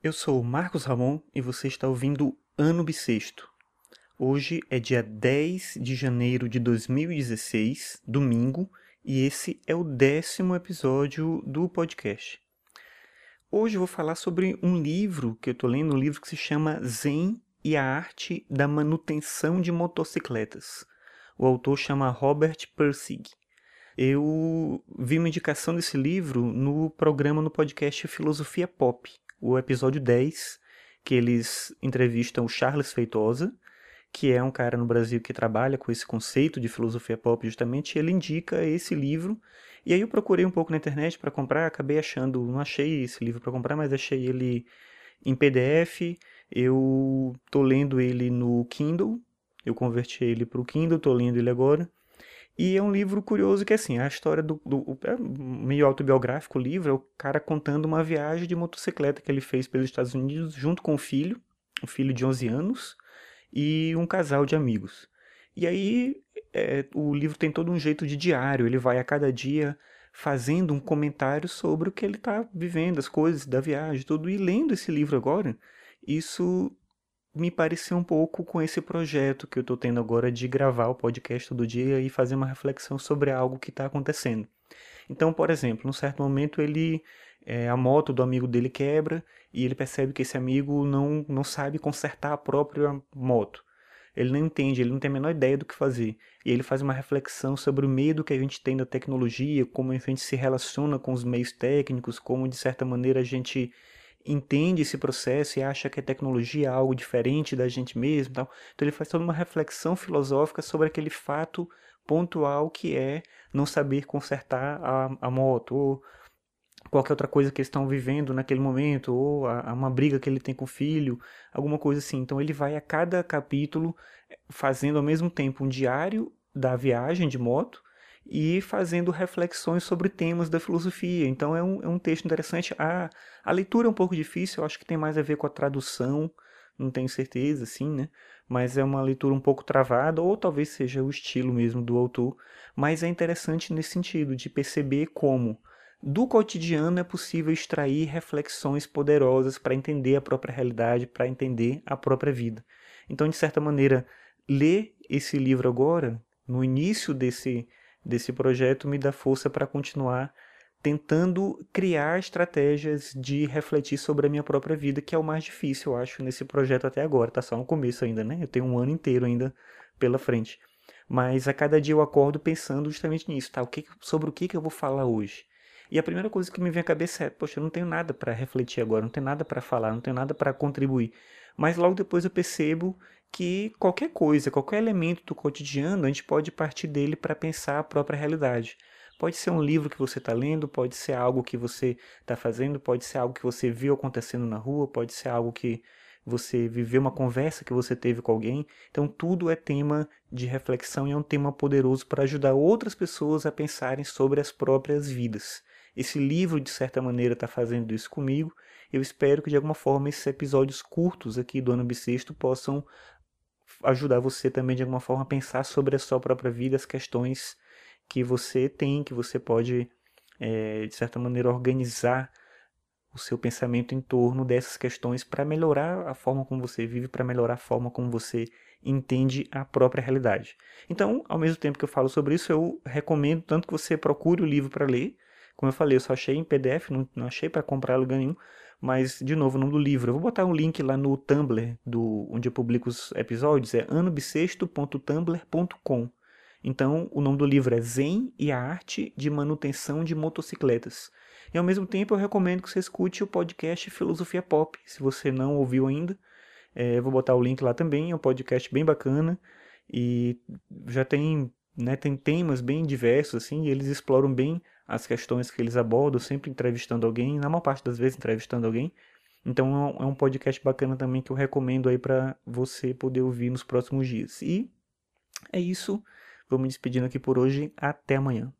Eu sou Marcos Ramon e você está ouvindo Ano Bissexto. Hoje é dia 10 de janeiro de 2016, domingo, e esse é o décimo episódio do podcast. Hoje eu vou falar sobre um livro que eu estou lendo, um livro que se chama Zen e a Arte da Manutenção de Motocicletas. O autor chama Robert Persig. Eu vi uma indicação desse livro no programa no podcast Filosofia Pop, o episódio 10, que eles entrevistam o Charles Feitosa, que é um cara no Brasil que trabalha com esse conceito de filosofia pop justamente, ele indica esse livro. E aí eu procurei um pouco na internet para comprar, acabei achando, não achei esse livro para comprar, mas achei ele em PDF. Eu tô lendo ele no Kindle, eu converti ele para o Kindle, tô lendo ele agora. E é um livro curioso que, assim, a história do, do é meio autobiográfico o livro, é o cara contando uma viagem de motocicleta que ele fez pelos Estados Unidos junto com o filho, um filho de 11 anos, e um casal de amigos. E aí é, o livro tem todo um jeito de diário, ele vai a cada dia fazendo um comentário sobre o que ele está vivendo, as coisas da viagem, tudo. E lendo esse livro agora, isso me pareceu um pouco com esse projeto que eu estou tendo agora de gravar o podcast todo dia e fazer uma reflexão sobre algo que está acontecendo. Então, por exemplo, num certo momento ele é, a moto do amigo dele quebra e ele percebe que esse amigo não, não sabe consertar a própria moto. Ele não entende, ele não tem a menor ideia do que fazer. E ele faz uma reflexão sobre o medo que a gente tem da tecnologia, como a gente se relaciona com os meios técnicos, como de certa maneira a gente entende esse processo e acha que a tecnologia é algo diferente da gente mesmo. Tal. Então ele faz toda uma reflexão filosófica sobre aquele fato pontual que é não saber consertar a, a moto, ou qualquer outra coisa que eles estão vivendo naquele momento, ou a, a uma briga que ele tem com o filho, alguma coisa assim. Então ele vai a cada capítulo eh, fazendo ao mesmo tempo um diário da viagem de moto e fazendo reflexões sobre temas da filosofia. Então é um, é um texto interessante. A, a leitura é um pouco difícil, eu acho que tem mais a ver com a tradução, não tenho certeza, assim, né? Mas é uma leitura um pouco travada, ou talvez seja o estilo mesmo do autor. Mas é interessante nesse sentido, de perceber como do cotidiano é possível extrair reflexões poderosas para entender a própria realidade, para entender a própria vida. Então, de certa maneira, ler esse livro agora, no início desse desse projeto me dá força para continuar tentando criar estratégias de refletir sobre a minha própria vida, que é o mais difícil, eu acho, nesse projeto até agora. Tá só no começo ainda, né? Eu tenho um ano inteiro ainda pela frente. Mas a cada dia eu acordo pensando justamente nisso, tá? O que, sobre o que, que eu vou falar hoje? E a primeira coisa que me vem à cabeça é, poxa, eu não tenho nada para refletir agora, não tenho nada para falar, não tenho nada para contribuir. Mas logo depois eu percebo que qualquer coisa, qualquer elemento do cotidiano, a gente pode partir dele para pensar a própria realidade. Pode ser um livro que você está lendo, pode ser algo que você está fazendo, pode ser algo que você viu acontecendo na rua, pode ser algo que você viveu uma conversa que você teve com alguém. Então, tudo é tema de reflexão e é um tema poderoso para ajudar outras pessoas a pensarem sobre as próprias vidas. Esse livro, de certa maneira, está fazendo isso comigo. Eu espero que, de alguma forma, esses episódios curtos aqui do ano bissexto possam ajudar você também de alguma forma a pensar sobre a sua própria vida, as questões que você tem, que você pode, é, de certa maneira, organizar o seu pensamento em torno dessas questões para melhorar a forma como você vive, para melhorar a forma como você entende a própria realidade. Então, ao mesmo tempo que eu falo sobre isso, eu recomendo tanto que você procure o livro para ler. Como eu falei, eu só achei em PDF, não, não achei para comprar lugar nenhum. Mas, de novo, o nome do livro. Eu vou botar um link lá no Tumblr, do, onde eu publico os episódios, é anobissexto.tumblr.com. Então, o nome do livro é Zen e a Arte de Manutenção de Motocicletas. E ao mesmo tempo eu recomendo que você escute o podcast Filosofia Pop, se você não ouviu ainda. É, vou botar o link lá também, é um podcast bem bacana e já tem, né, tem temas bem diversos assim, e eles exploram bem as questões que eles abordam, sempre entrevistando alguém, na maior parte das vezes entrevistando alguém. Então é um podcast bacana também que eu recomendo aí para você poder ouvir nos próximos dias. E é isso. Vou me despedindo aqui por hoje. Até amanhã.